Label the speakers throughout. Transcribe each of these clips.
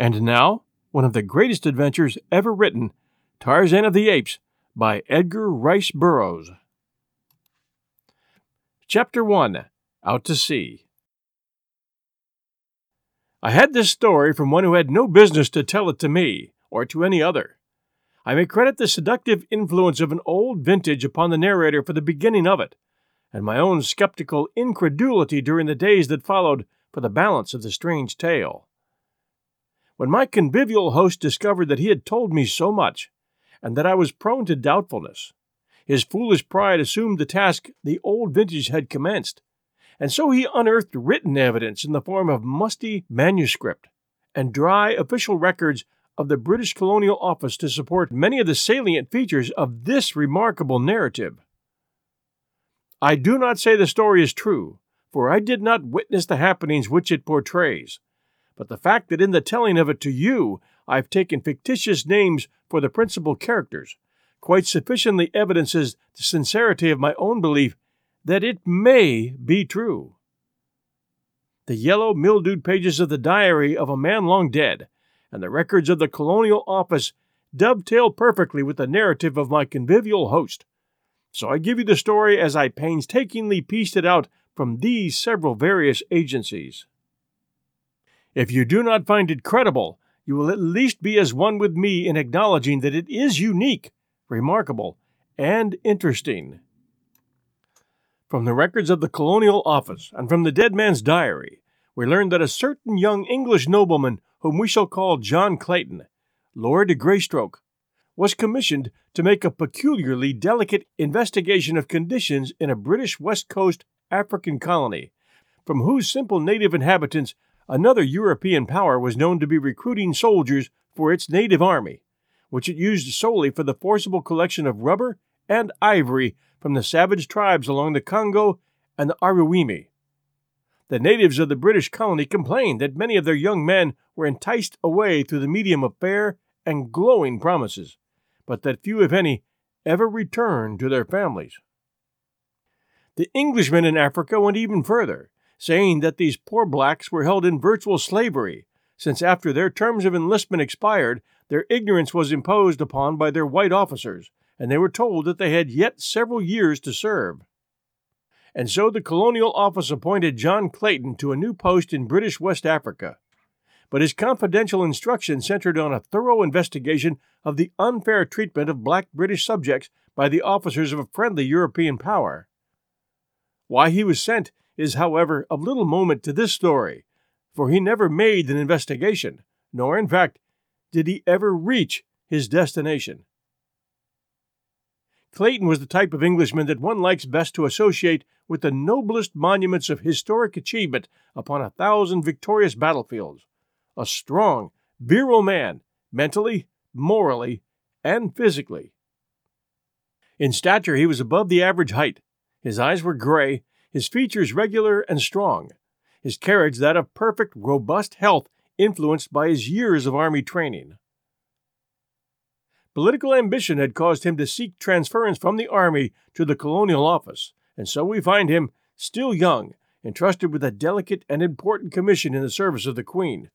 Speaker 1: And now, one of the greatest adventures ever written Tarzan of the Apes by Edgar Rice Burroughs. Chapter 1 Out to Sea. I had this story from one who had no business to tell it to me, or to any other. I may credit the seductive influence of an old vintage upon the narrator for the beginning of it, and my own skeptical incredulity during the days that followed for the balance of the strange tale. When my convivial host discovered that he had told me so much, and that I was prone to doubtfulness, his foolish pride assumed the task the old vintage had commenced, and so he unearthed written evidence in the form of musty manuscript and dry official records of the British Colonial Office to support many of the salient features of this remarkable narrative. I do not say the story is true, for I did not witness the happenings which it portrays, but the fact that in the telling of it to you I've taken fictitious names for the principal characters quite sufficiently evidences the sincerity of my own belief that it may be true. The yellow, mildewed pages of the diary of a man long dead and the records of the Colonial Office dovetail perfectly with the narrative of my convivial host. So I give you the story as I painstakingly pieced it out from these several various agencies. If you do not find it credible, you will at least be as one with me in acknowledging that it is unique, remarkable, and interesting. From the records of the Colonial Office and from the dead man's diary, we learn that a certain young English nobleman, whom we shall call John Clayton, Lord Greystoke, was commissioned to make a peculiarly delicate investigation of conditions in a British West Coast African colony, from whose simple native inhabitants Another European power was known to be recruiting soldiers for its native army, which it used solely for the forcible collection of rubber and ivory from the savage tribes along the Congo and the Aruwimi. The natives of the British colony complained that many of their young men were enticed away through the medium of fair and glowing promises, but that few, if any, ever returned to their families. The Englishmen in Africa went even further saying that these poor blacks were held in virtual slavery, since after their terms of enlistment expired, their ignorance was imposed upon by their white officers, and they were told that they had yet several years to serve. And so the Colonial Office appointed John Clayton to a new post in British West Africa. But his confidential instructions centered on a thorough investigation of the unfair treatment of black British subjects by the officers of a friendly European power. Why he was sent is, however, of little moment to this story, for he never made an investigation, nor, in fact, did he ever reach his destination. Clayton was the type of Englishman that one likes best to associate with the noblest monuments of historic achievement upon a thousand victorious battlefields. A strong, virile man, mentally, morally, and physically. In stature, he was above the average height. His eyes were gray, his features regular and strong, his carriage that of perfect, robust health influenced by his years of army training. Political ambition had caused him to seek transference from the army to the colonial office, and so we find him, still young, entrusted with a delicate and important commission in the service of the Queen.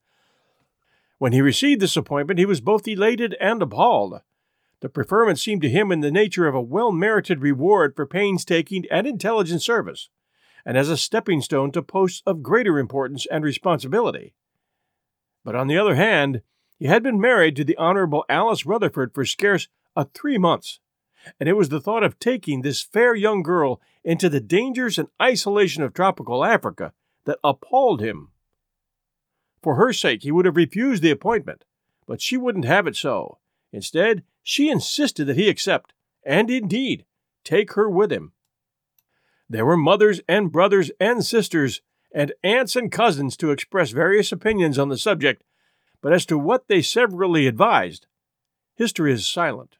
Speaker 1: When he received this appointment, he was both elated and appalled. The preferment seemed to him in the nature of a well merited reward for painstaking and intelligent service and as a stepping stone to posts of greater importance and responsibility. But on the other hand, he had been married to the Honorable Alice Rutherford for scarce a three months, and it was the thought of taking this fair young girl into the dangers and isolation of tropical Africa that appalled him. For her sake, he would have refused the appointment, but she wouldn't have it so. Instead, she insisted that he accept, and indeed, take her with him. There were mothers and brothers and sisters and aunts and cousins to express various opinions on the subject, but as to what they severally advised, history is silent.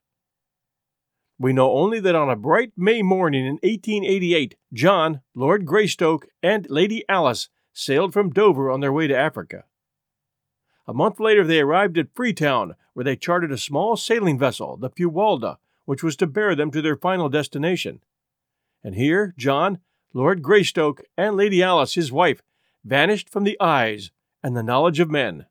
Speaker 1: We know only that on a bright May morning in 1888, John, Lord Greystoke, and Lady Alice sailed from Dover on their way to Africa. A month later, they arrived at Freetown, where they chartered a small sailing vessel, the Fuwalda, which was to bear them to their final destination and here John, Lord Greystoke, and Lady Alice, his wife, vanished from the eyes and the knowledge of men.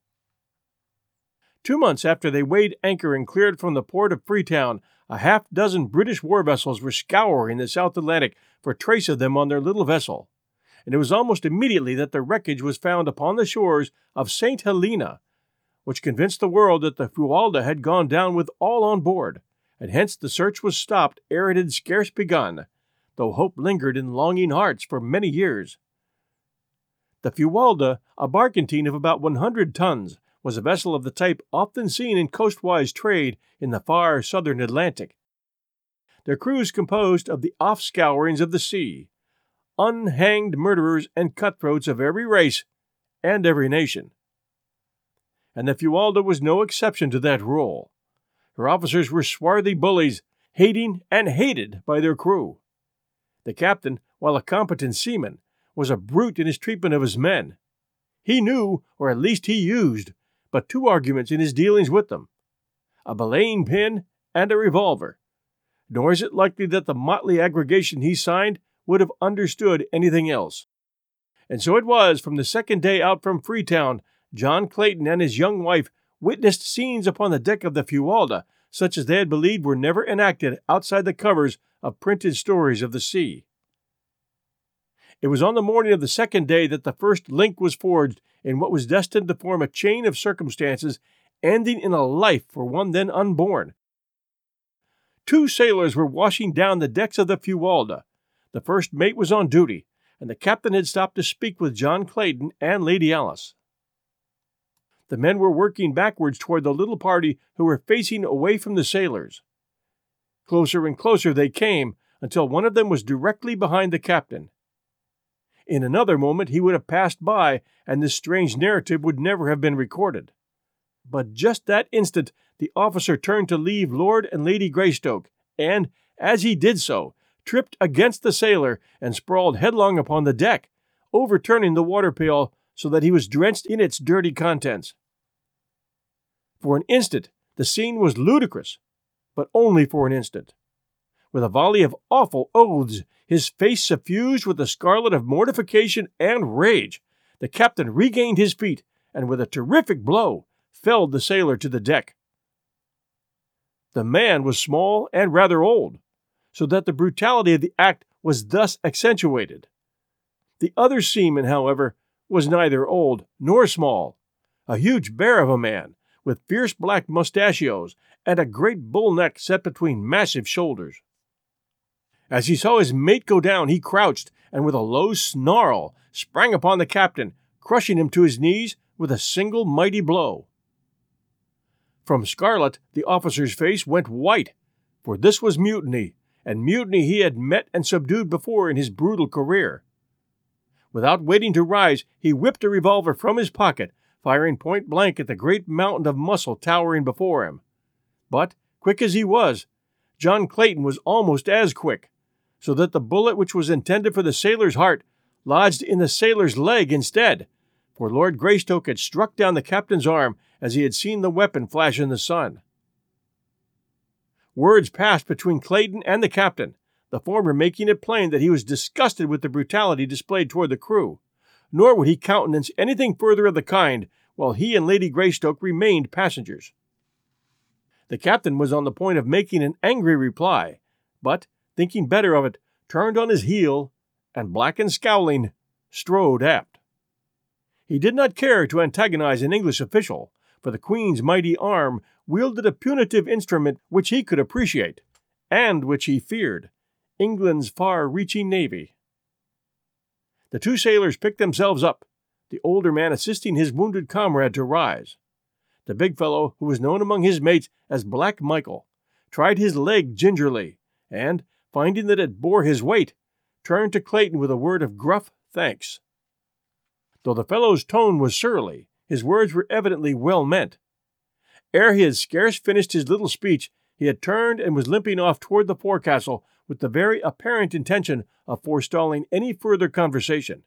Speaker 1: Two months after they weighed anchor and cleared from the port of Freetown, a half dozen British war vessels were scouring the South Atlantic for trace of them on their little vessel, and it was almost immediately that the wreckage was found upon the shores of St. Helena, which convinced the world that the Fuwalda had gone down with all on board, and hence the search was stopped ere it had scarce begun, though hope lingered in longing hearts for many years. The Fuwalda, a barkentine of about 100 tons, was a vessel of the type often seen in coastwise trade in the far southern Atlantic. Their crews composed of the offscourings of the sea, unhanged murderers and cutthroats of every race and every nation. And the Fuwalda was no exception to that rule. Her officers were swarthy bullies, hating and hated by their crew. The captain, while a competent seaman, was a brute in his treatment of his men. He knew, or at least he used, but two arguments in his dealings with them a belaying pin and a revolver. Nor is it likely that the motley aggregation he signed would have understood anything else. And so it was from the second day out from Freetown, John Clayton and his young wife witnessed scenes upon the deck of the Fuwalda such as they had believed were never enacted outside the covers of printed stories of the sea. It was on the morning of the second day that the first link was forged in what was destined to form a chain of circumstances ending in a life for one then unborn. Two sailors were washing down the decks of the Fuwalda. The first mate was on duty, and the captain had stopped to speak with John Clayton and Lady Alice. The men were working backwards toward the little party who were facing away from the sailors. Closer and closer they came until one of them was directly behind the captain. In another moment he would have passed by, and this strange narrative would never have been recorded. But just that instant the officer turned to leave Lord and Lady Greystoke, and, as he did so, tripped against the sailor and sprawled headlong upon the deck, overturning the water pail so that he was drenched in its dirty contents. For an instant the scene was ludicrous, but only for an instant. With a volley of awful oaths, his face suffused with the scarlet of mortification and rage, the captain regained his feet and with a terrific blow felled the sailor to the deck. The man was small and rather old, so that the brutality of the act was thus accentuated. The other seaman, however, was neither old nor small, a huge bear of a man, with fierce black mustachios and a great bull neck set between massive shoulders. As he saw his mate go down, he crouched and with a low snarl sprang upon the captain, crushing him to his knees with a single mighty blow. From Scarlet, the officer's face went white, for this was mutiny, and mutiny he had met and subdued before in his brutal career. Without waiting to rise, he whipped a revolver from his pocket, firing point blank at the great mountain of muscle towering before him. But, quick as he was, John Clayton was almost as quick so that the bullet which was intended for the sailor's heart lodged in the sailor's leg instead, for Lord Greystoke had struck down the captain's arm as he had seen the weapon flash in the sun. Words passed between Clayton and the captain, the former making it plain that he was disgusted with the brutality displayed toward the crew, nor would he countenance anything further of the kind while he and Lady Greystoke remained passengers. The captain was on the point of making an angry reply, but thinking better of it, turned on his heel, and black and scowling, strode aft. He did not care to antagonize an English official, for the Queen's mighty arm wielded a punitive instrument which he could appreciate, and which he feared England's far reaching navy. The two sailors picked themselves up, the older man assisting his wounded comrade to rise. The big fellow, who was known among his mates as Black Michael, tried his leg gingerly, and, finding that it bore his weight, turned to Clayton with a word of gruff thanks. Though the fellow's tone was surly, his words were evidently well meant. Ere he had scarce finished his little speech, he had turned and was limping off toward the forecastle with the very apparent intention of forestalling any further conversation.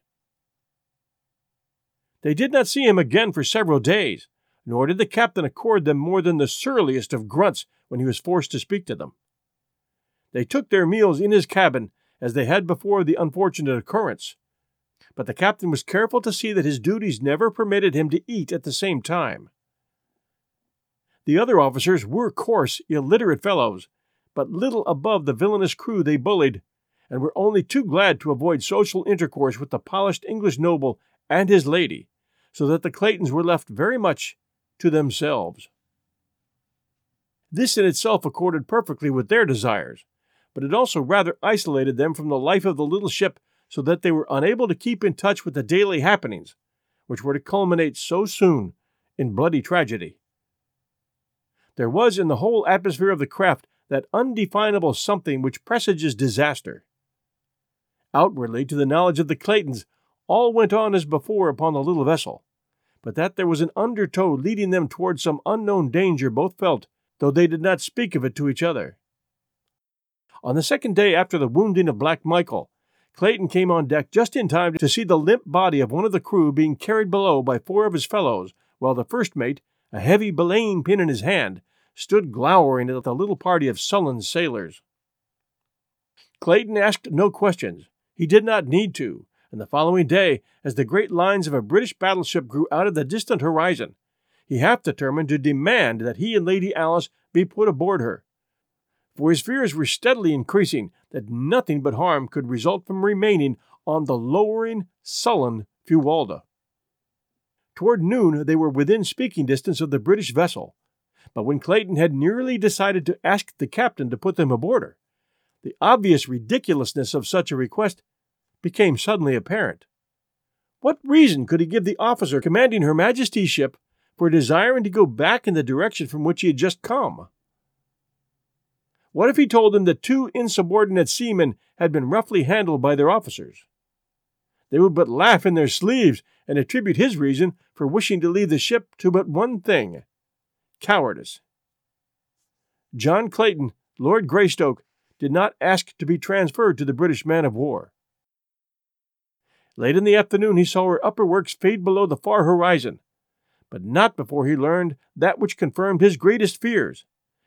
Speaker 1: They did not see him again for several days, nor did the captain accord them more than the surliest of grunts when he was forced to speak to them. They took their meals in his cabin, as they had before the unfortunate occurrence. But the captain was careful to see that his duties never permitted him to eat at the same time. The other officers were coarse, illiterate fellows, but little above the villainous crew they bullied, and were only too glad to avoid social intercourse with the polished English noble and his lady, so that the Claytons were left very much to themselves. This in itself accorded perfectly with their desires, but it also rather isolated them from the life of the little ship so that they were unable to keep in touch with the daily happenings, which were to culminate so soon in bloody tragedy. There was in the whole atmosphere of the craft that undefinable something which presages disaster. Outwardly, to the knowledge of the Claytons, all went on as before upon the little vessel, but that there was an undertow leading them toward some unknown danger both felt, though they did not speak of it to each other. On the second day after the wounding of Black Michael, Clayton came on deck just in time to see the limp body of one of the crew being carried below by four of his fellows, while the first mate, a heavy belaying pin in his hand, stood glowering at the little party of sullen sailors. Clayton asked no questions. He did not need to, and the following day, as the great lines of a British battleship grew out of the distant horizon, he half determined to demand that he and Lady Alice be put aboard her. For his fears were steadily increasing that nothing but harm could result from remaining on the lowering, sullen Fuwalda. Toward noon, they were within speaking distance of the British vessel, but when Clayton had nearly decided to ask the captain to put them aboard her, the obvious ridiculousness of such a request became suddenly apparent. What reason could he give the officer commanding Her Majesty's ship for desiring to go back in the direction from which he had just come? What if he told them that two insubordinate seamen had been roughly handled by their officers? They would but laugh in their sleeves and attribute his reason for wishing to leave the ship to but one thing cowardice. John Clayton, Lord Greystoke, did not ask to be transferred to the British man of war. Late in the afternoon, he saw her upper works fade below the far horizon, but not before he learned that which confirmed his greatest fears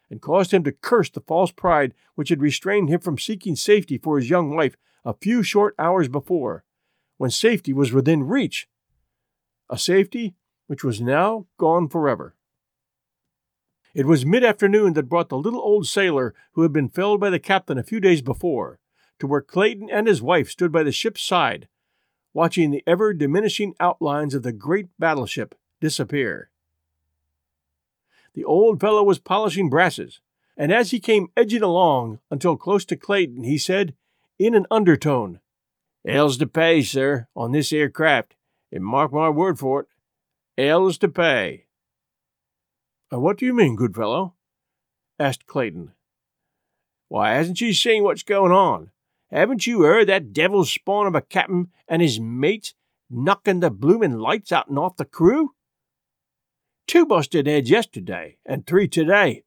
Speaker 1: and caused him to curse the false pride which had restrained him from seeking safety for his young wife a few short hours before, when safety was within reach, a safety which was now gone forever. It was mid afternoon that brought the little old sailor who had been felled by the captain a few days before to where Clayton and his wife stood by the ship's side, watching the ever diminishing outlines of the great battleship disappear. The old fellow was polishing brasses, and as he came edging along until close to Clayton, he said, in an undertone, L's to pay, sir, on this here craft, and mark my word for it, L's to pay. Uh, what do you mean, good fellow? asked Clayton. Why, hasn't you seen what's going on? Haven't you heard that devil's spawn of a captain and his mate knocking the bloomin' lights out and off the crew? Two busted heads yesterday, and three today.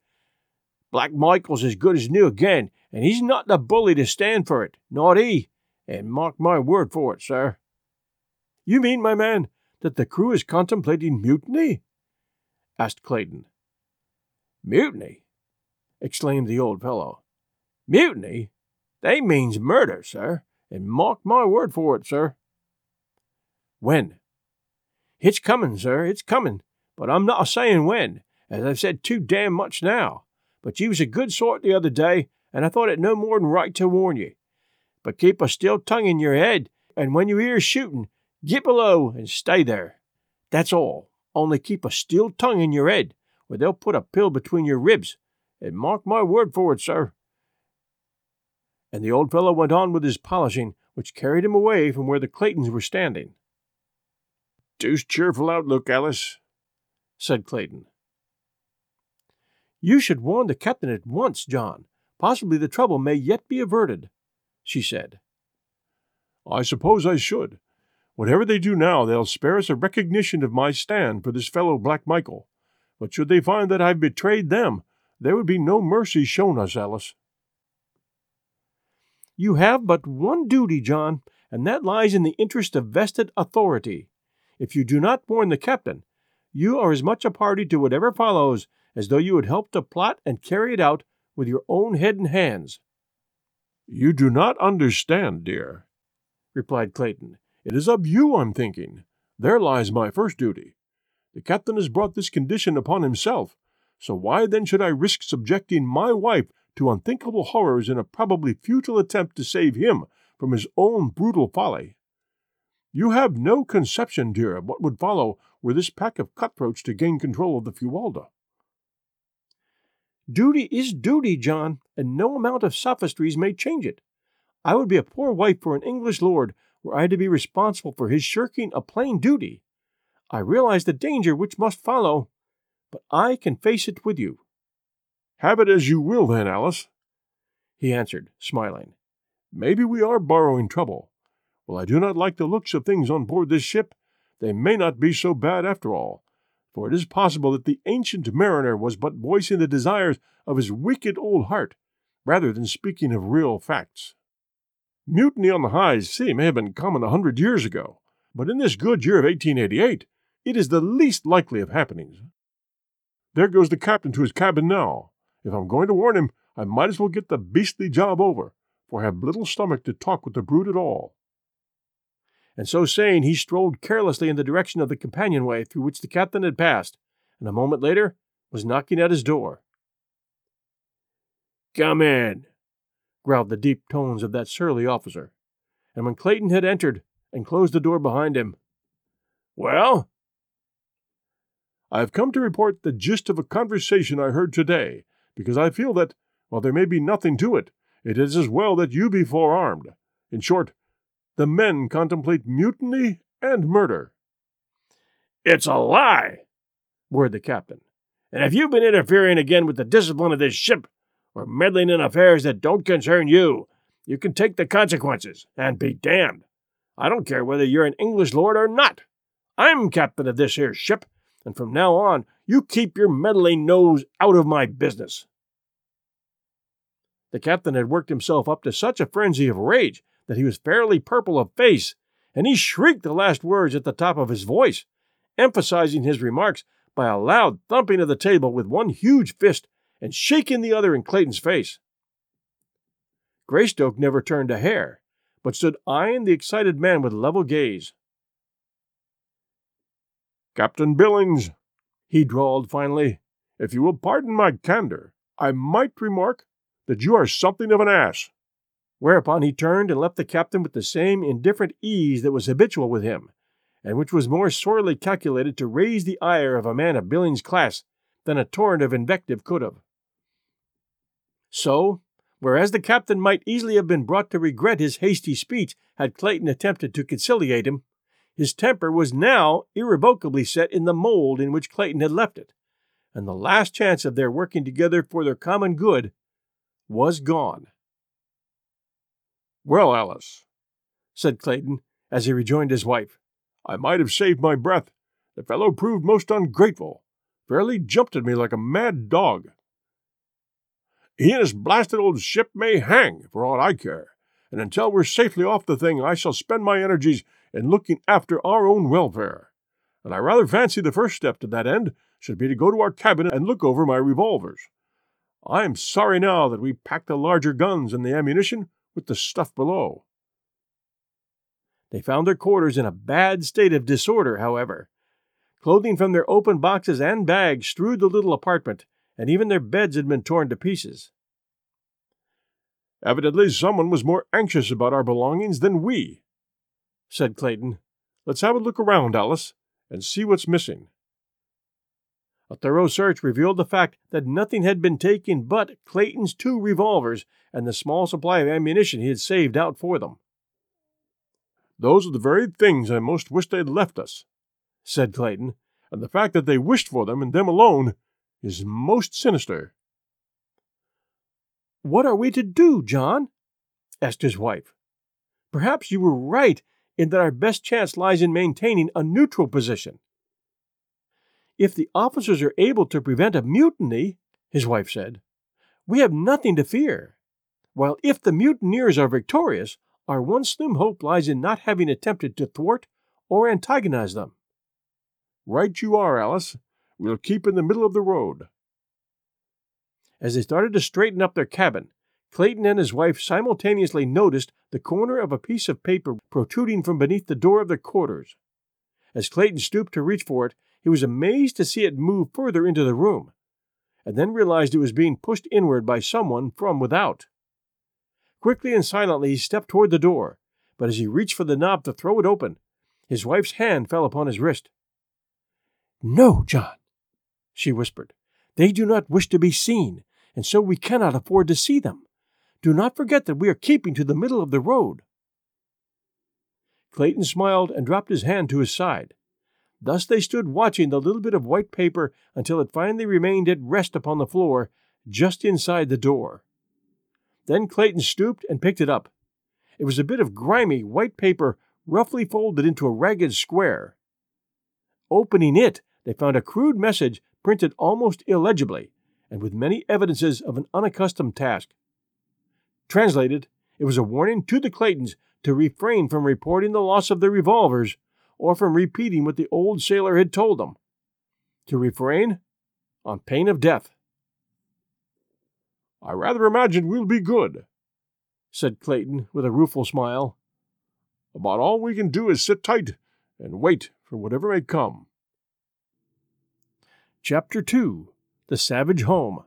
Speaker 1: Black Michael's as good as new again, and he's not the bully to stand for it, not he, and mark my word for it, sir. You mean, my man, that the crew is contemplating mutiny? asked Clayton. Mutiny? exclaimed the old fellow. Mutiny? They means murder, sir, and mark my word for it, sir. When? It's comin', sir, it's comin', but I'm not a sayin' when, as I've said too damn much now. But you was a good sort the other day, and I thought it no more'n right to warn you. But keep a still tongue in your head, and when you hear shootin', get below and stay there. That's all. Only keep a still tongue in your head, or they'll put a pill between your ribs, and mark my word for it, sir. And the old fellow went on with his polishing, which carried him away from where the Claytons were standing. Deuced cheerful outlook, Alice, said Clayton. You should warn the captain at once, John. Possibly the trouble may yet be averted, she said. I suppose I should. Whatever they do now, they'll spare us a recognition of my stand for this fellow Black Michael. But should they find that I've betrayed them, there would be no mercy shown us, Alice. You have but one duty, John, and that lies in the interest of vested authority. If you do not warn the captain, you are as much a party to whatever follows as though you had helped to plot and carry it out with your own head and hands. You do not understand, dear, replied Clayton. It is of you I'm thinking. There lies my first duty. The captain has brought this condition upon himself,
Speaker 2: So why then should I risk subjecting my wife to unthinkable horrors in a probably futile attempt to save him from his own brutal folly? You have no conception, dear, of what would follow were this pack of cutthroats to gain control of the Fuwalda.
Speaker 1: Duty is duty, John, and no amount of sophistries may change it. I would be a poor wife for an English lord were I to be responsible for his shirking a plain duty. I realize the danger which must follow, but I can face it with you.
Speaker 2: Have it as you will, then, Alice, he answered, smiling. Maybe we are borrowing trouble. Well, I do not like the looks of things on board this ship, they may not be so bad after all, for it is possible that the ancient mariner was but voicing the desires of his wicked old heart, rather than speaking of real facts. Mutiny on the high sea may have been common a hundred years ago, but in this good year of 1888, it is the least likely of happenings. There goes the captain to his cabin now. If I'm going to warn him, I might as well get the beastly job over, for I have little stomach to talk with the brute at all.
Speaker 1: And so saying, he strolled carelessly in the direction of the companionway through which the captain had passed, and a moment later was knocking at his door.
Speaker 2: Come in,
Speaker 1: growled the deep tones of that surly officer. And when Clayton had entered and closed the door behind him,
Speaker 2: Well? I have come to report the gist of a conversation I heard today, because I feel that, while there may be nothing to it, it is as well that you be forearmed. In short, the men contemplate mutiny and murder.
Speaker 1: It's a lie, roared the captain. And if you've been interfering again with the discipline of this ship, or meddling in affairs that don't concern you, you can take the consequences and be damned. I don't care whether you're an English lord or not. I'm captain of this here ship, and from now on you keep your meddling nose out of my business. The captain had worked himself up to such a frenzy of rage that he was fairly purple of face, and he shrieked the last words at the top of his voice, emphasizing his remarks by a loud thumping of the table with one huge fist and shaking the other in Clayton's face. Greystoke never turned a hair, but stood eyeing the excited man with level gaze.
Speaker 2: Captain Billings, he drawled finally, if you will pardon my candor, I might remark that you are something of an ass.
Speaker 1: Whereupon he turned and left the captain with the same indifferent ease that was habitual with him, and which was more sorely calculated to raise the ire of a man of Billings' class than a torrent of invective could have. So, whereas the captain might easily have been brought to regret his hasty speech had Clayton attempted to conciliate him, his temper was now irrevocably set in the mold in which Clayton had left it, and the last chance of their working together for their common good was gone.
Speaker 2: Well, Alice,
Speaker 1: said Clayton as he rejoined his wife,
Speaker 2: I might have saved my breath. The fellow proved most ungrateful, fairly jumped at me like a mad dog. He and his blasted old ship may hang, for aught I care, and until we're safely off the thing, I shall spend my energies in looking after our own welfare. And I rather fancy the first step to that end should be to go to our cabin and look over my revolvers. I am sorry now that we packed the larger guns and the ammunition with the stuff below.
Speaker 1: They found their quarters in a bad state of disorder, however. Clothing from their open boxes and bags strewed the little apartment, and even their beds had been torn to pieces.
Speaker 2: Evidently, someone was more anxious about our belongings than we, said Clayton. Let's have a look around, Alice, and see what's missing.
Speaker 1: A thorough search revealed the fact that nothing had been taken but Clayton's two revolvers and the small supply of ammunition he had saved out for them.
Speaker 2: Those are the very things I most wish they'd left us, said Clayton, and the fact that they wished for them and them alone is most sinister.
Speaker 1: What are we to do, John? asked his wife. Perhaps you were right in that our best chance lies in maintaining a neutral position. If the officers are able to prevent a mutiny, his wife said, we have nothing to fear. While if the mutineers are victorious, our one slim hope lies in not having attempted to thwart or antagonize them.
Speaker 2: Right you are, Alice, We'll keep in the middle of the road.
Speaker 1: As they started to straighten up their cabin, Clayton and his wife simultaneously noticed the corner of a piece of paper protruding from beneath the door of their quarters. As Clayton stooped to reach for it, he was amazed to see it move further into the room. and then realized it was being pushed inward by someone from without. Quickly and silently he stepped toward the door, but as he reached for the knob to throw it open, his wife's hand fell upon his wrist. No, John, she whispered. They do not wish to be seen, and so we cannot afford to see them. Do not forget that we are keeping to the middle of the road. Clayton smiled and dropped his hand to his side. Thus they stood watching the little bit of white paper until it finally remained at rest upon the floor just inside the door. Then Clayton stooped and picked it up. It was a bit of grimy white paper roughly folded into a ragged square. Opening it, they found a crude message printed almost illegibly and with many evidences of an unaccustomed task. Translated, it was a warning to the Claytons to refrain from reporting the loss of their revolvers or from repeating what the old sailor had told them. To refrain on pain of death.
Speaker 2: I rather imagine we'll be good, said Clayton with a rueful smile. About all we can do is sit tight and wait for whatever may come.
Speaker 1: Chapter 2 The Savage Home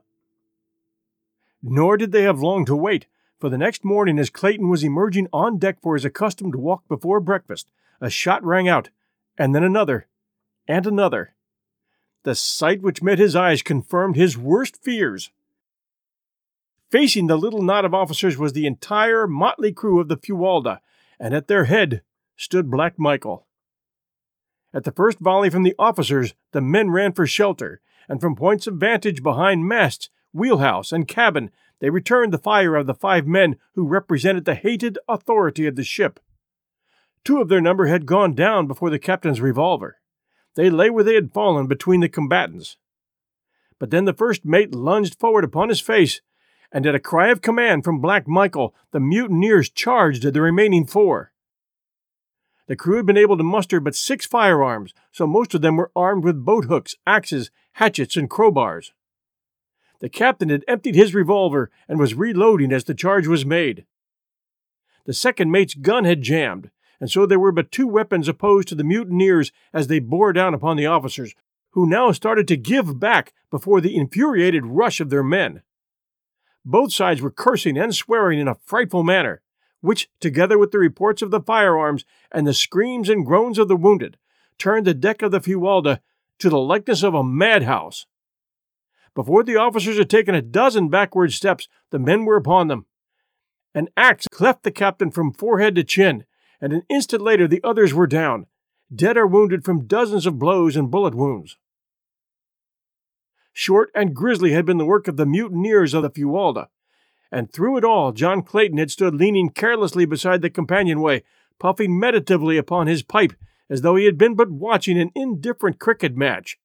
Speaker 1: Nor did they have long to wait, for the next morning, as Clayton was emerging on deck for his accustomed walk before breakfast, a shot rang out, and then another, and another. The sight which met his eyes confirmed his worst fears. Facing the little knot of officers was the entire motley crew of the Fuwalda, and at their head stood Black Michael. At the first volley from the officers, the men ran for shelter, and from points of vantage behind masts, wheelhouse, and cabin, they returned the fire of the five men who represented the hated authority of the ship. Two of their number had gone down before the captain's revolver. They lay where they had fallen between the combatants. But then the first mate lunged forward upon his face, and at a cry of command from Black Michael, the mutineers charged at the remaining four. The crew had been able to muster but six firearms, so most of them were armed with boat hooks, axes, hatchets, and crowbars. The captain had emptied his revolver and was reloading as the charge was made. The second mate's gun had jammed, and so there were but two weapons opposed to the mutineers as they bore down upon the officers, who now started to give back before the infuriated rush of their men. Both sides were cursing and swearing in a frightful manner, which, together with the reports of the firearms and the screams and groans of the wounded, turned the deck of the Fuwalda to the likeness of a madhouse. Before the officers had taken a dozen backward steps, the men were upon them. An axe cleft the captain from forehead to chin, and an instant later the others were down, dead or wounded from dozens of blows and bullet wounds. Short and grisly had been the work of the mutineers of the Fuwalda, and through it all John Clayton had stood leaning carelessly beside the companionway, puffing meditatively upon his pipe as though he had been but watching an indifferent cricket match.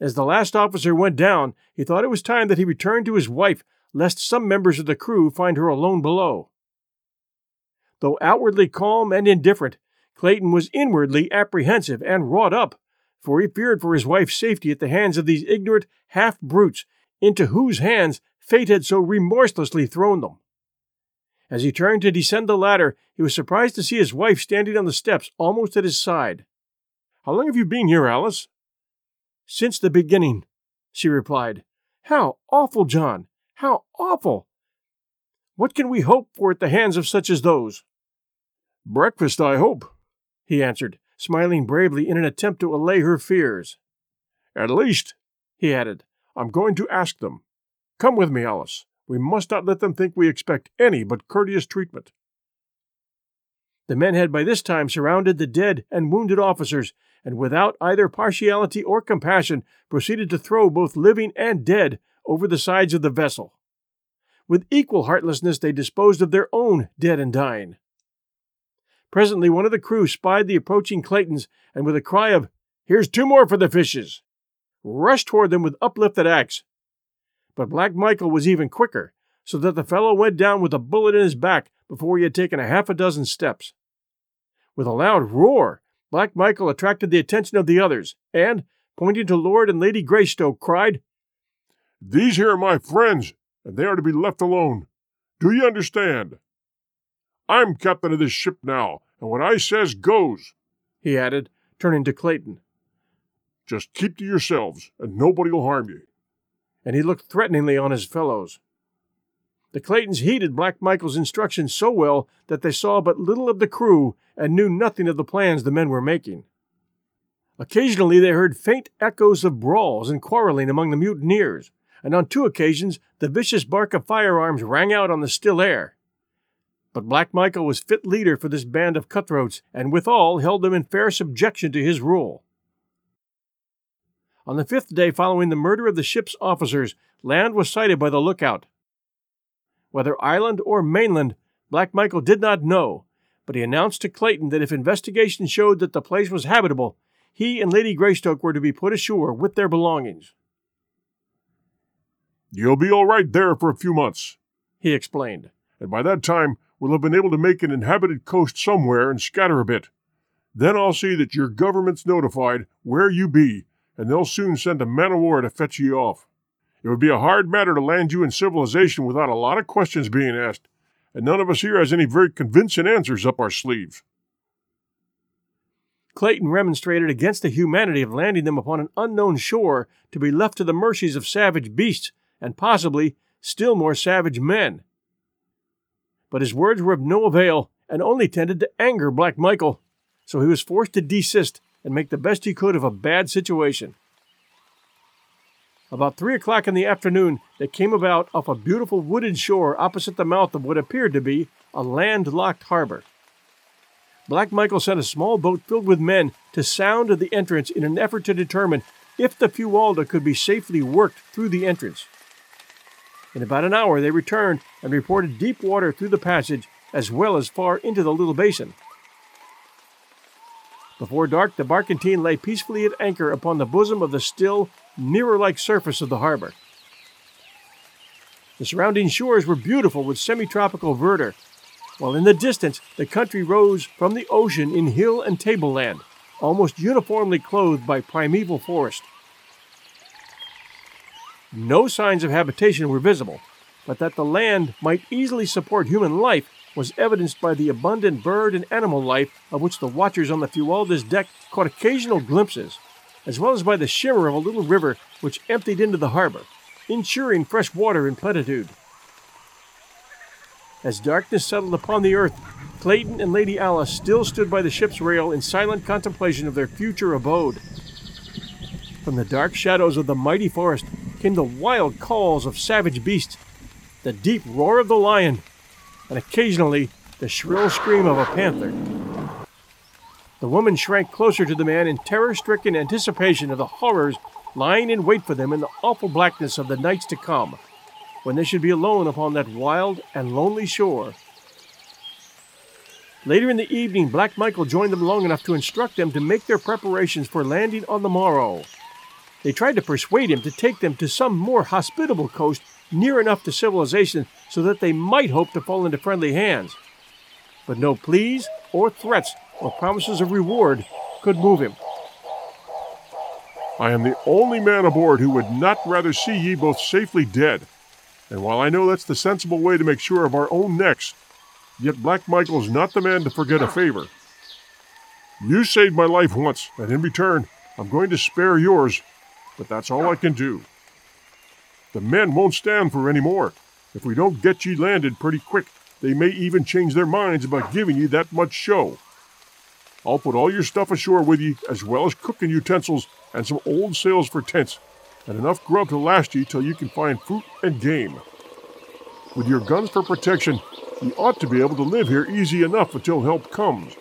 Speaker 1: As the last officer went down, he thought it was time that he returned to his wife, lest some members of the crew find her alone below. Though outwardly calm and indifferent, Clayton was inwardly apprehensive and wrought up, for he feared for his wife's safety at the hands of these ignorant half brutes into whose hands fate had so remorselessly thrown them. As he turned to descend the ladder, he was surprised to see his wife standing on the steps almost at his side.
Speaker 2: How long have you been here, Alice?
Speaker 1: Since the beginning, she replied. How awful, John! How awful! What can we hope for at the hands of such as those?
Speaker 2: Breakfast, I hope,
Speaker 1: he answered, smiling bravely in an attempt to allay her fears.
Speaker 2: At least, he added, I'm going to ask them. Come with me, Alice. We must not let them think we expect any but courteous treatment.
Speaker 1: The men had by this time surrounded the dead and wounded officers, and without either partiality or compassion proceeded to throw both living and dead over the sides of the vessel. With equal heartlessness, they disposed of their own dead and dying. Presently, one of the crew spied the approaching Claytons, and with a cry of, Here's two more for the fishes! rushed toward them with uplifted axe. But Black Michael was even quicker, so that the fellow went down with a bullet in his back before he had taken a half a dozen steps. With a loud roar, Black Michael attracted the attention of the others, and, pointing to Lord and Lady Greystoke, cried,
Speaker 2: These here are my friends, and they are to be left alone. Do you understand? I'm captain of this ship now, and what I says goes,
Speaker 1: he added, turning to Clayton.
Speaker 2: Just keep to yourselves, and nobody'll harm you.
Speaker 1: and he looked threateningly on his fellows. The Claytons heeded Black Michael's instructions so well that they saw but little of the crew and knew nothing of the plans the men were making. Occasionally they heard faint echoes of brawls and quarreling among the mutineers, and on two occasions the vicious bark of firearms rang out on the still air. But Black Michael was fit leader for this band of cutthroats, and withal held them in fair subjection to his rule. On the fifth day following the murder of the ship's officers, land was sighted by the lookout. Whether island or mainland, Black Michael did not know, but he announced to Clayton that if investigation showed that the place was habitable, he and Lady Greystoke were to be put ashore with their belongings.
Speaker 2: You'll be all right there for a few months,
Speaker 1: he explained.
Speaker 2: And by that time, we'll have been able to make an inhabited coast somewhere and scatter a bit. Then I'll see that your government's notified where you be and they'll soon send a man of war to fetch ye off. It would be a hard matter to land you in civilization without a lot of questions being asked, and none of us here has any very convincing answers up our sleeves.
Speaker 1: Clayton remonstrated against the humanity of landing them upon an unknown shore to be left to the mercies of savage beasts and possibly still more savage men. But his words were of no avail and only tended to anger Black Michael, so he was forced to desist and make the best he could of a bad situation. About three o'clock in the afternoon, they came about off a beautiful wooded shore opposite the mouth of what appeared to be a landlocked harbor. Black Michael sent a small boat filled with men to sound the entrance in an effort to determine if the Fuwalda could be safely worked through the entrance. In about an hour, they returned and reported deep water through the passage as well as far into the little basin. Before dark, the barkentine lay peacefully at anchor upon the bosom of the still, mirror like surface of the harbor. The surrounding shores were beautiful with semi tropical verdure, while in the distance the country rose from the ocean in hill and tableland, almost uniformly clothed by primeval forest. No signs of habitation were visible, but that the land might easily support human life was evidenced by the abundant bird and animal life of which the watchers on the Fuwalda's deck caught occasional glimpses, as well as by the shimmer of a little river which emptied into the harbor, ensuring fresh water in plenitude. As darkness settled upon the earth, Clayton and Lady Alice still stood by the ship's rail in silent contemplation of their future abode. From the dark shadows of the mighty forest came the wild calls of savage beasts, the deep roar of the lion, and occasionally the shrill scream of a panther. The woman shrank closer to the man in terror stricken anticipation of the horrors lying in wait for them in the awful blackness of the nights to come, when they should be alone upon that wild and lonely shore. Later in the evening, Black Michael joined them long enough to instruct them to make their preparations for landing on the morrow. They tried to persuade him to take them to some more hospitable coast near enough to civilization so that they might hope to fall into friendly hands. But no pleas or threats or promises of reward could move him.
Speaker 2: I am the only man aboard who would not rather see ye both safely dead. And while I know that's the sensible way to make sure of our own necks, yet Black Michael's not the man to forget a favor. You saved my life once, and in return, I'm going to spare yours, but that's all I can do. The men won't stand for any more. If we don't get ye landed pretty quick, they may even change their minds about giving ye that much show. I'll put all your stuff ashore with ye, as well as cooking utensils and some old sails for tents, and enough grub to last ye till you can find fruit and game. With your guns for protection, ye ought to be able to live here easy enough until help comes.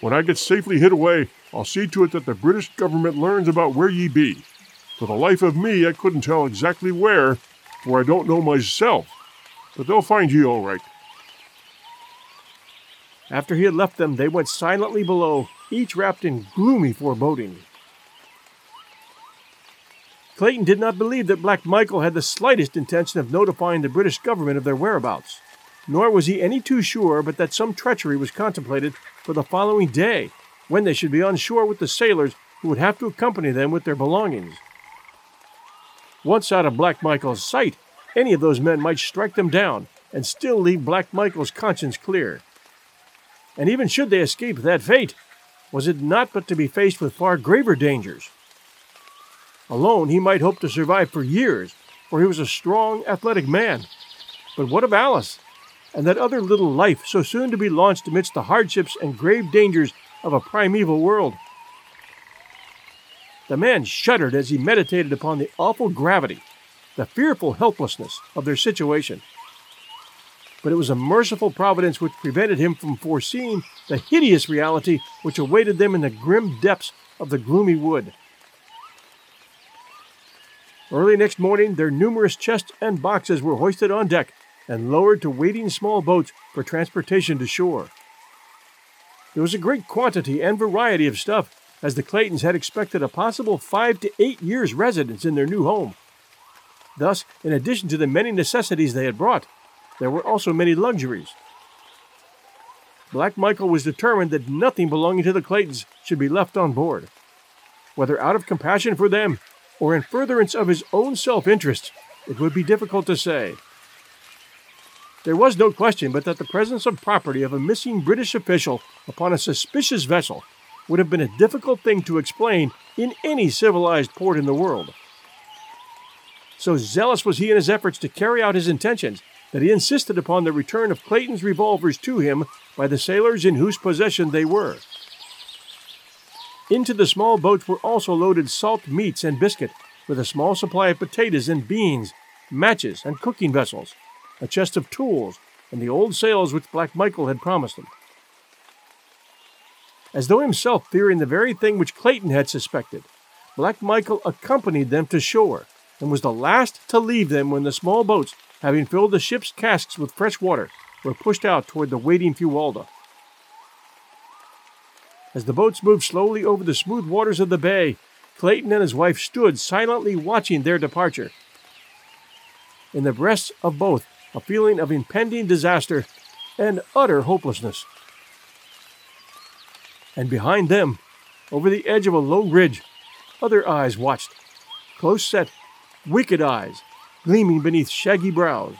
Speaker 2: When I get safely hid away, I'll see to it that the British government learns about where ye be. For the life of me, I couldn't tell exactly where, for I don't know myself. But they'll find ye all right.
Speaker 1: After he had left them, they went silently below, each wrapped in gloomy foreboding. Clayton did not believe that Black Michael had the slightest intention of notifying the British government of their whereabouts, nor was he any too sure but that some treachery was contemplated for the following day, when they should be on shore with the sailors who would have to accompany them with their belongings. Once out of Black Michael's sight, any of those men might strike them down and still leave Black Michael's conscience clear. And even should they escape that fate, was it not but to be faced with far graver dangers? Alone, he might hope to survive for years, for he was a strong, athletic man. But what of Alice? And that other little life so soon to be launched amidst the hardships and grave dangers of a primeval world? The man shuddered as he meditated upon the awful gravity, the fearful helplessness of their situation. But it was a merciful providence which prevented him from foreseeing the hideous reality which awaited them in the grim depths of the gloomy wood. Early next morning, their numerous chests and boxes were hoisted on deck and lowered to waiting small boats for transportation to shore. There was a great quantity and variety of stuff, as the Claytons had expected a possible five to eight years' residence in their new home. Thus, in addition to the many necessities they had brought, there were also many luxuries. Black Michael was determined that nothing belonging to the Claytons should be left on board. Whether out of compassion for them or in furtherance of his own self interest, it would be difficult to say. There was no question but that the presence of property of a missing British official upon a suspicious vessel would have been a difficult thing to explain in any civilized port in the world. So zealous was he in his efforts to carry out his intentions that he insisted upon the return of Clayton's revolvers to him by the sailors in whose possession they were. Into the small boats were also loaded salt meats and biscuit, with a small supply of potatoes and beans, matches and cooking vessels, a chest of tools, and the old sails which Black Michael had promised them. As though himself fearing the very thing which Clayton had suspected, Black Michael accompanied them to shore, and was the last to leave them when the small boats, having filled the ship's casks with fresh water, were pushed out toward the waiting Fuwalda. As the boats moved slowly over the smooth waters of the bay, Clayton and his wife stood silently watching their departure. In the breasts of both, a feeling of impending disaster and utter hopelessness. And behind them, over the edge of a low ridge, other eyes watched, close set, wicked eyes, gleaming beneath shaggy brows.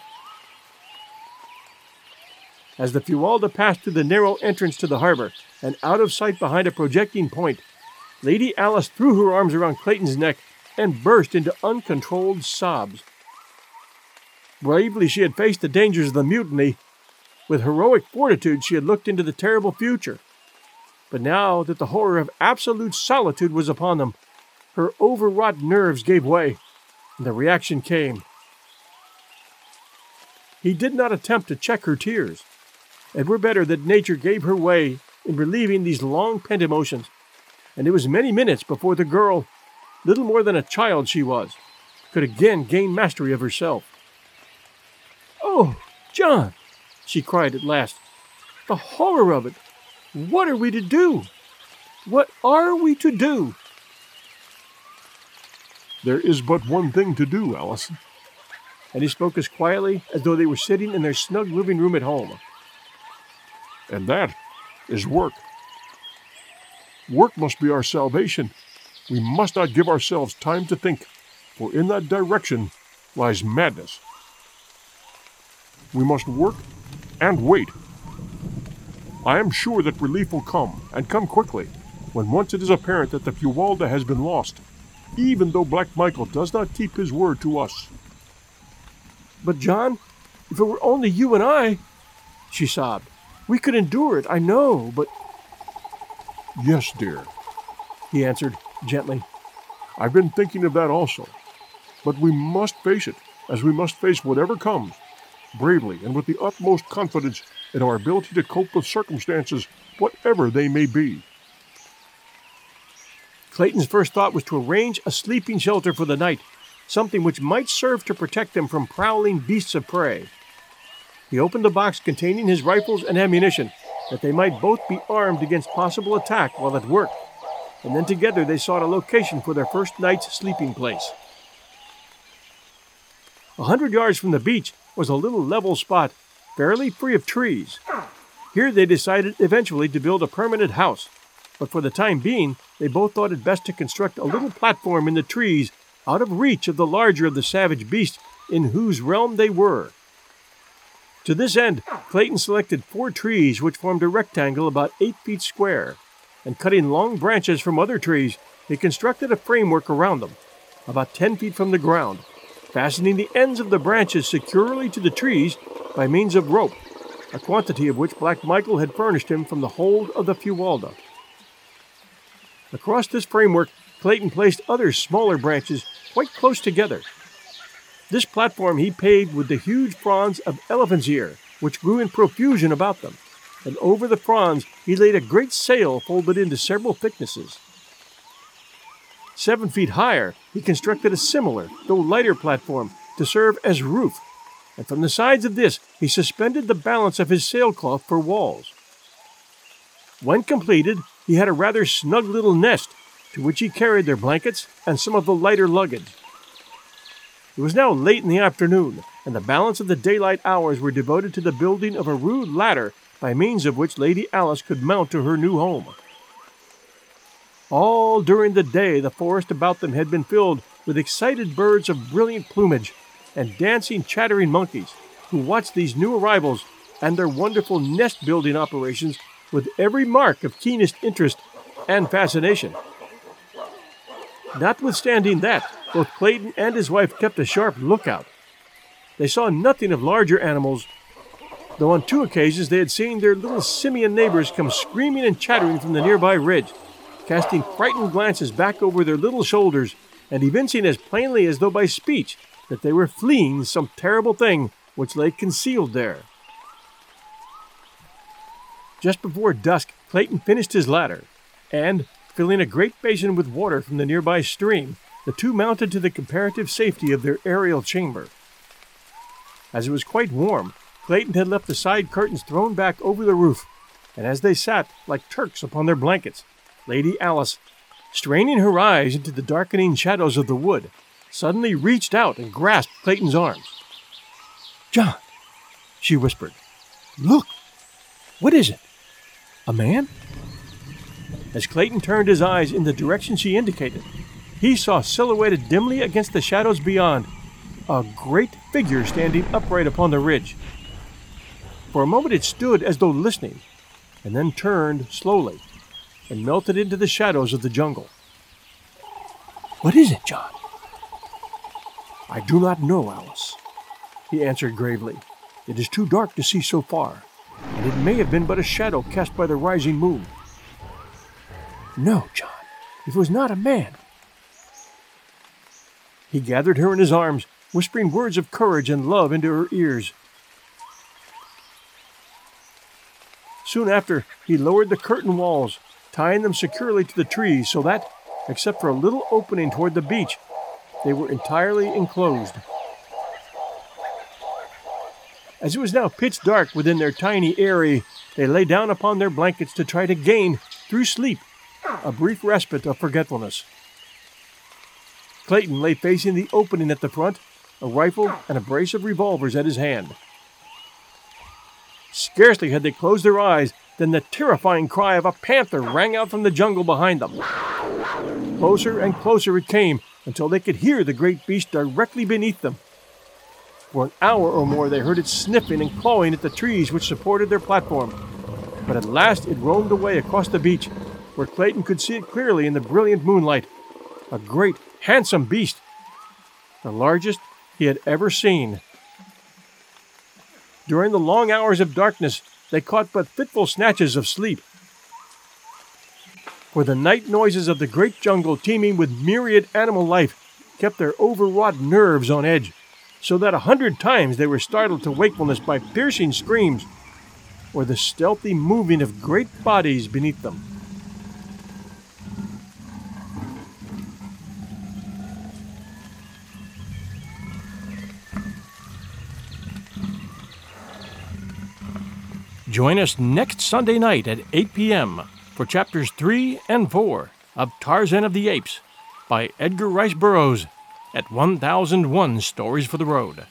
Speaker 1: As the Fuwalda passed through the narrow entrance to the harbor and out of sight behind a projecting point, Lady Alice threw her arms around Clayton's neck and burst into uncontrolled sobs. Bravely she had faced the dangers of the mutiny. With heroic fortitude she had looked into the terrible future. But now that the horror of absolute solitude was upon them, her overwrought nerves gave way, and the reaction came. He did not attempt to check her tears. It were better that nature gave her way in relieving these long pent emotions, and it was many minutes before the girl, little more than a child she was, could again gain mastery of herself. Oh, John, she cried at last, the horror of it! What are we to do? What are we to do?
Speaker 2: There is but one thing to do, Alice.
Speaker 1: And he spoke as quietly as though they were sitting in their snug living room at home.
Speaker 2: And that is work. Work must be our salvation. We must not give ourselves time to think, for in that direction lies madness. We must work and wait. I am sure that relief will come, and come quickly, when once it is apparent that the Fuwalda has been lost, even though Black Michael does not keep his word to us.
Speaker 1: But, John, if it were only you and I, she sobbed, we could endure it, I know, but.
Speaker 2: Yes, dear,
Speaker 1: he answered gently.
Speaker 2: I've been thinking of that also. But we must face it, as we must face whatever comes, bravely and with the utmost confidence in our ability to cope with circumstances, whatever they may be.
Speaker 1: Clayton's first thought was to arrange a sleeping shelter for the night, something which might serve to protect them from prowling beasts of prey. He opened the box containing his rifles and ammunition, that they might both be armed against possible attack while at work, and then together they sought a location for their first night's sleeping place. A hundred yards from the beach was a little level spot, fairly free of trees. Here they decided eventually to build a permanent house, but for the time being, they both thought it best to construct a little platform in the trees out of reach of the larger of the savage beasts in whose realm they were. To this end, Clayton selected four trees which formed a rectangle about eight feet square, and cutting long branches from other trees, he constructed a framework around them, about 10 feet from the ground, fastening the ends of the branches securely to the trees by means of rope, a quantity of which Black Michael had furnished him from the hold of the Fuwalda. Across this framework, Clayton placed other smaller branches quite close together. This platform he paved with the huge fronds of elephant's ear, which grew in profusion about them, and over the fronds he laid a great sail folded into several thicknesses. Seven feet higher, he constructed a similar, though lighter platform to serve as roof, and from the sides of this he suspended the balance of his sailcloth for walls. When completed, he had a rather snug little nest to which he carried their blankets and some of the lighter luggage. It was now late in the afternoon, and the balance of the daylight hours were devoted to the building of a rude ladder by means of which Lady Alice could mount to her new home. All during the day, the forest about them had been filled with excited birds of brilliant plumage and dancing, chattering monkeys who watched these new arrivals and their wonderful nest building operations with every mark of keenest interest and fascination. Notwithstanding that, both Clayton and his wife kept a sharp lookout. They saw nothing of larger animals, though on two occasions they had seen their little simian neighbors come screaming and chattering from the nearby ridge, casting frightened glances back over their little shoulders and evincing as plainly as though by speech that they were fleeing some terrible thing which lay concealed there. Just before dusk, Clayton finished his ladder, and, filling a great basin with water from the nearby stream, the two mounted to the comparative safety of their aerial chamber. As it was quite warm, Clayton had left the side curtains thrown back over the roof, and as they sat like Turks upon their blankets, Lady Alice, straining her eyes into the darkening shadows of the wood, suddenly reached out and grasped Clayton's arm. John, she whispered, look! What is it? A man? As Clayton turned his eyes in the direction she indicated, he saw silhouetted dimly against the shadows beyond a great figure standing upright upon the ridge. For a moment it stood as though listening, and then turned slowly and melted into the shadows of the jungle. What is it, John? I do not know, Alice, he answered gravely. It is too dark to see so far and it may have been but a shadow cast by the rising moon. No, John, it was not a man. He gathered her in his arms, whispering words of courage and love into her ears. Soon after, he lowered the curtain walls, tying them securely to the trees so that, except for a little opening toward the beach, they were entirely enclosed. As it was now pitch dark within their tiny eyrie, they lay down upon their blankets to try to gain, through sleep, a brief respite of forgetfulness. Clayton lay facing the opening at the front, a rifle and a brace of revolvers at his hand. Scarcely had they closed their eyes than the terrifying cry of a panther rang out from the jungle behind them. Closer and closer it came until they could hear the great beast directly beneath them. For an hour or more, they heard it sniffing and clawing at the trees which supported their platform. But at last it roamed away across the beach, where Clayton could see it clearly in the brilliant moonlight. A great, handsome beast, the largest he had ever seen. During the long hours of darkness, they caught but fitful snatches of sleep. For the night noises of the great jungle, teeming with myriad animal life, kept their overwrought nerves on edge so that a hundred times they were startled to wakefulness by piercing screams or the stealthy moving of great bodies beneath them. Join us next Sunday night at 8 p.m. for chapters 3 and 4 of Tarzan of the Apes by Edgar Rice Burroughs at 1001 Stories for the Road.